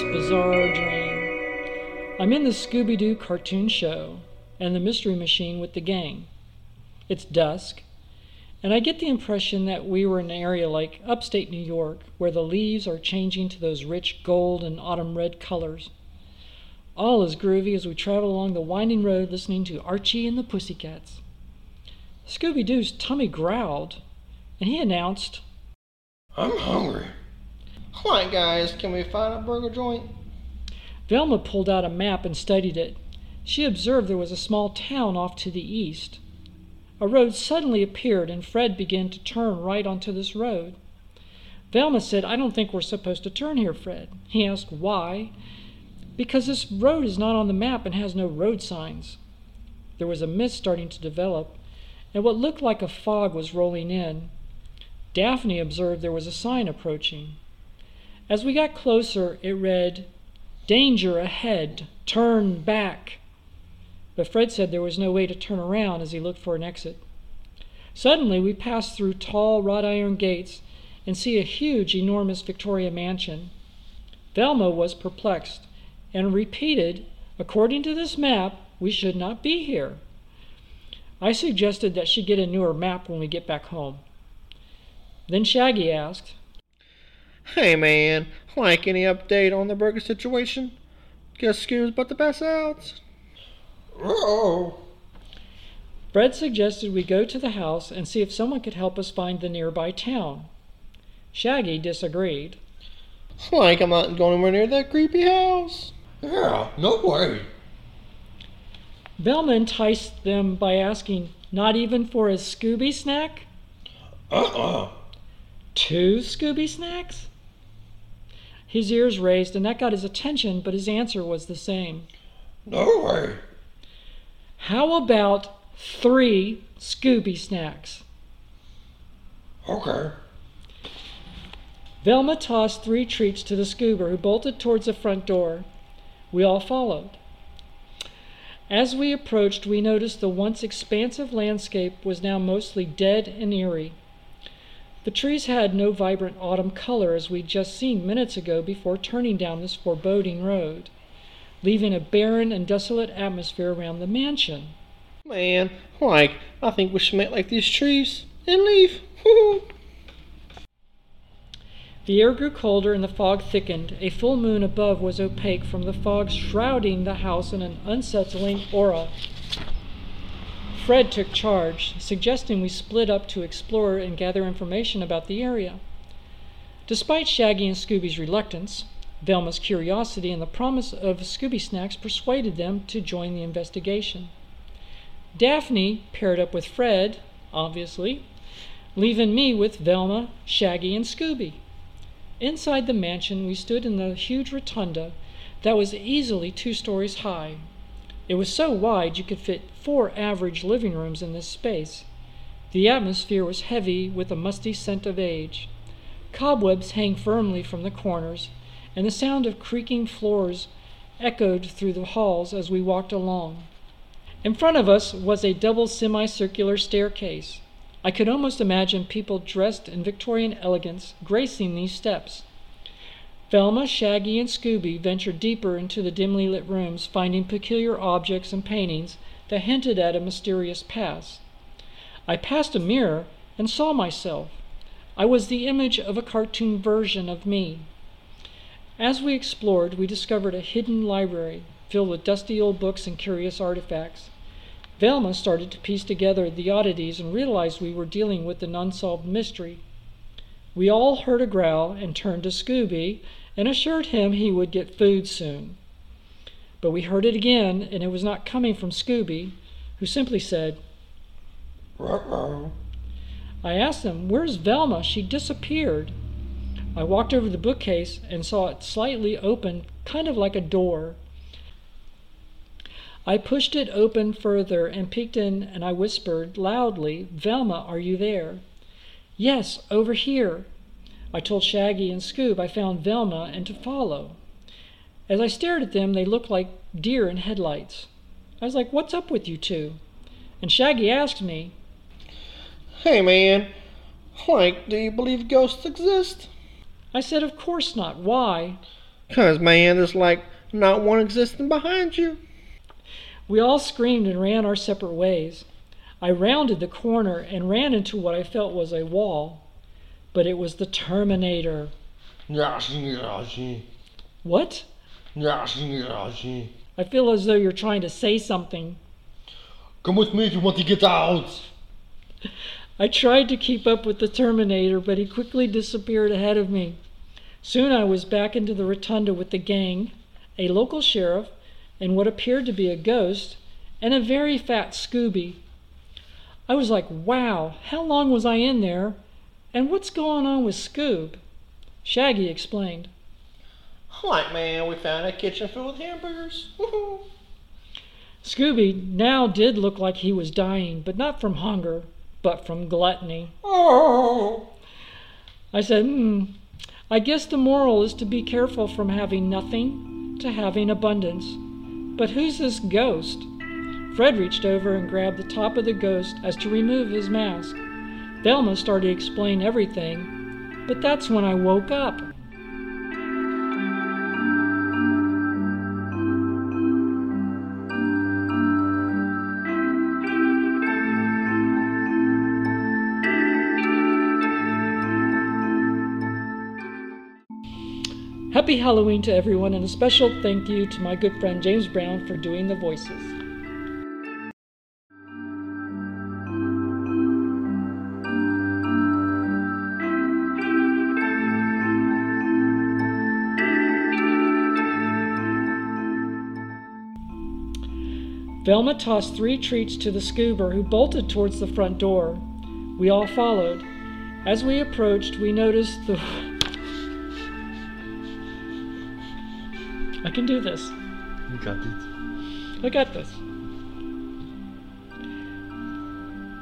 most bizarre dream. I'm in the Scooby Doo cartoon show and the Mystery Machine with the gang. It's dusk, and I get the impression that we were in an area like upstate New York where the leaves are changing to those rich gold and autumn red colors. All is groovy as we travel along the winding road listening to Archie and the Pussycats. Scooby Doo's tummy growled, and he announced, I'm hungry. Alright, guys, can we find a burger joint? Velma pulled out a map and studied it. She observed there was a small town off to the east. A road suddenly appeared, and Fred began to turn right onto this road. Velma said, I don't think we're supposed to turn here, Fred. He asked why. Because this road is not on the map and has no road signs. There was a mist starting to develop, and what looked like a fog was rolling in. Daphne observed there was a sign approaching. As we got closer, it read, Danger ahead, turn back. But Fred said there was no way to turn around as he looked for an exit. Suddenly, we passed through tall wrought iron gates and see a huge, enormous Victoria mansion. Velma was perplexed and repeated, According to this map, we should not be here. I suggested that she get a newer map when we get back home. Then Shaggy asked, Hey man, like any update on the burger situation? Guess Scoob's about the pass out. Oh. Fred suggested we go to the house and see if someone could help us find the nearby town. Shaggy disagreed. Like I'm not going anywhere near that creepy house. Yeah, no way. Velma enticed them by asking, Not even for a Scooby snack? Uh-uh. Two Scooby snacks? His ears raised, and that got his attention, but his answer was the same. No way. How about three Scooby snacks? Okay. Velma tossed three treats to the Scoober, who bolted towards the front door. We all followed. As we approached, we noticed the once expansive landscape was now mostly dead and eerie. The trees had no vibrant autumn color as we'd just seen minutes ago before turning down this foreboding road, leaving a barren and desolate atmosphere around the mansion. Man, like, I think we should make like these trees and leave. The air grew colder and the fog thickened. A full moon above was opaque from the fog shrouding the house in an unsettling aura. Fred took charge, suggesting we split up to explore and gather information about the area. Despite Shaggy and Scooby's reluctance, Velma's curiosity and the promise of Scooby snacks persuaded them to join the investigation. Daphne paired up with Fred, obviously, leaving me with Velma, Shaggy, and Scooby. Inside the mansion, we stood in the huge rotunda that was easily two stories high. It was so wide you could fit four average living rooms in this space. The atmosphere was heavy with a musty scent of age. Cobwebs hang firmly from the corners, and the sound of creaking floors echoed through the halls as we walked along. In front of us was a double semicircular staircase. I could almost imagine people dressed in Victorian elegance gracing these steps. Velma, Shaggy, and Scooby ventured deeper into the dimly lit rooms, finding peculiar objects and paintings that hinted at a mysterious past. I passed a mirror and saw myself. I was the image of a cartoon version of me. As we explored, we discovered a hidden library filled with dusty old books and curious artifacts. Velma started to piece together the oddities and realized we were dealing with an unsolved mystery. We all heard a growl and turned to Scooby and assured him he would get food soon. But we heard it again, and it was not coming from Scooby, who simply said, Uh-oh. I asked him, Where's Velma? She disappeared. I walked over to the bookcase and saw it slightly open, kind of like a door. I pushed it open further and peeked in, and I whispered loudly, Velma, are you there? Yes, over here. I told Shaggy and Scoob I found Velma and to follow. As I stared at them, they looked like deer in headlights. I was like, What's up with you two? And Shaggy asked me, Hey man, like, do you believe ghosts exist? I said, Of course not. Why? Cause man, there's like not one existing behind you. We all screamed and ran our separate ways. I rounded the corner and ran into what I felt was a wall, but it was the Terminator. What? I feel as though you're trying to say something. Come with me if you want to get out. I tried to keep up with the Terminator, but he quickly disappeared ahead of me. Soon I was back into the rotunda with the gang, a local sheriff, and what appeared to be a ghost, and a very fat Scooby. I was like, wow, how long was I in there? And what's going on with Scoob? Shaggy explained. Like man, we found a kitchen full of hamburgers. Scooby now did look like he was dying, but not from hunger, but from gluttony. Oh. I said, hmm, I guess the moral is to be careful from having nothing to having abundance. But who's this ghost? Fred reached over and grabbed the top of the ghost as to remove his mask. Velma started to explain everything, but that's when I woke up. Happy Halloween to everyone, and a special thank you to my good friend James Brown for doing the voices. Velma tossed three treats to the Scoober, who bolted towards the front door. We all followed. As we approached, we noticed the. I can do this. You got it. I got this.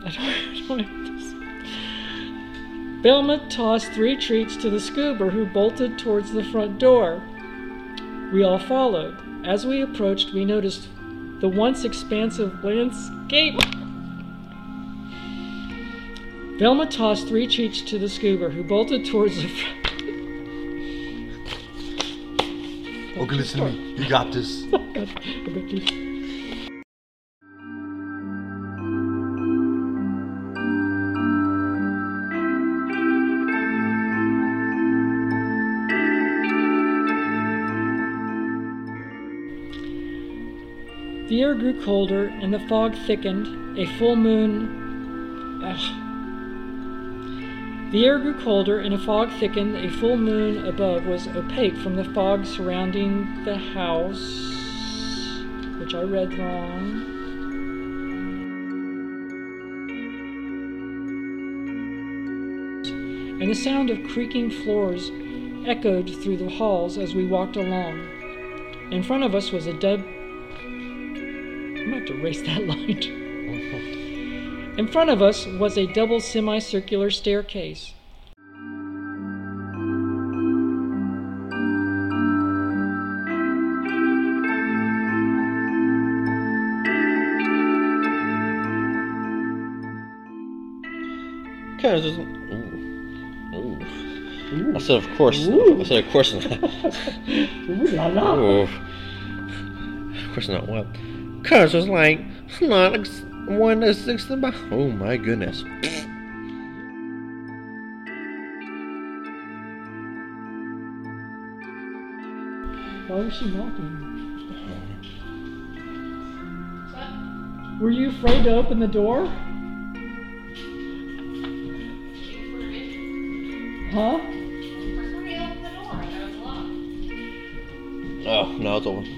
I don't, I don't this. Velma tossed three treats to the Scoober, who bolted towards the front door. We all followed. As we approached, we noticed the once expansive landscape. Velma tossed three cheeks to the Scoober, who bolted towards the front. Okay, listen to me. You got this. Oh, The air grew colder and the fog thickened. A full moon. Ugh. The air grew colder and a fog thickened. A full moon above was opaque from the fog surrounding the house, which I read wrong. And the sound of creaking floors echoed through the halls as we walked along. In front of us was a dub. I'm going to race that line. In front of us was a double semicircular staircase. Cause there's. Ooh. Ooh. I said, of course. I said, of course not. Ooh la la. Ooh. Of course not. What? Cause there's like not ex- one is existing behind. Oh my goodness. Why was she knocking? Were you afraid to open the door? Huh? Oh no, it's open.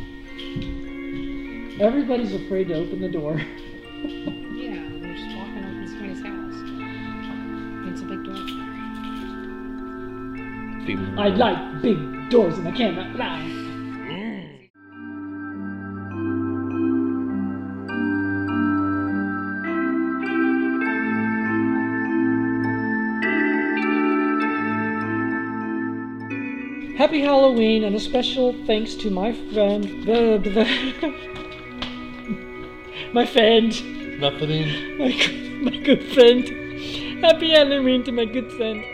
Everybody's afraid to open the door. Yeah, we're just walking up in somebody's house. It's a big door. People- I like big doors and I cannot lie. Happy Halloween and a special thanks to my friend, my friend, Nothing. my, my good friend. Happy Halloween to my good friend.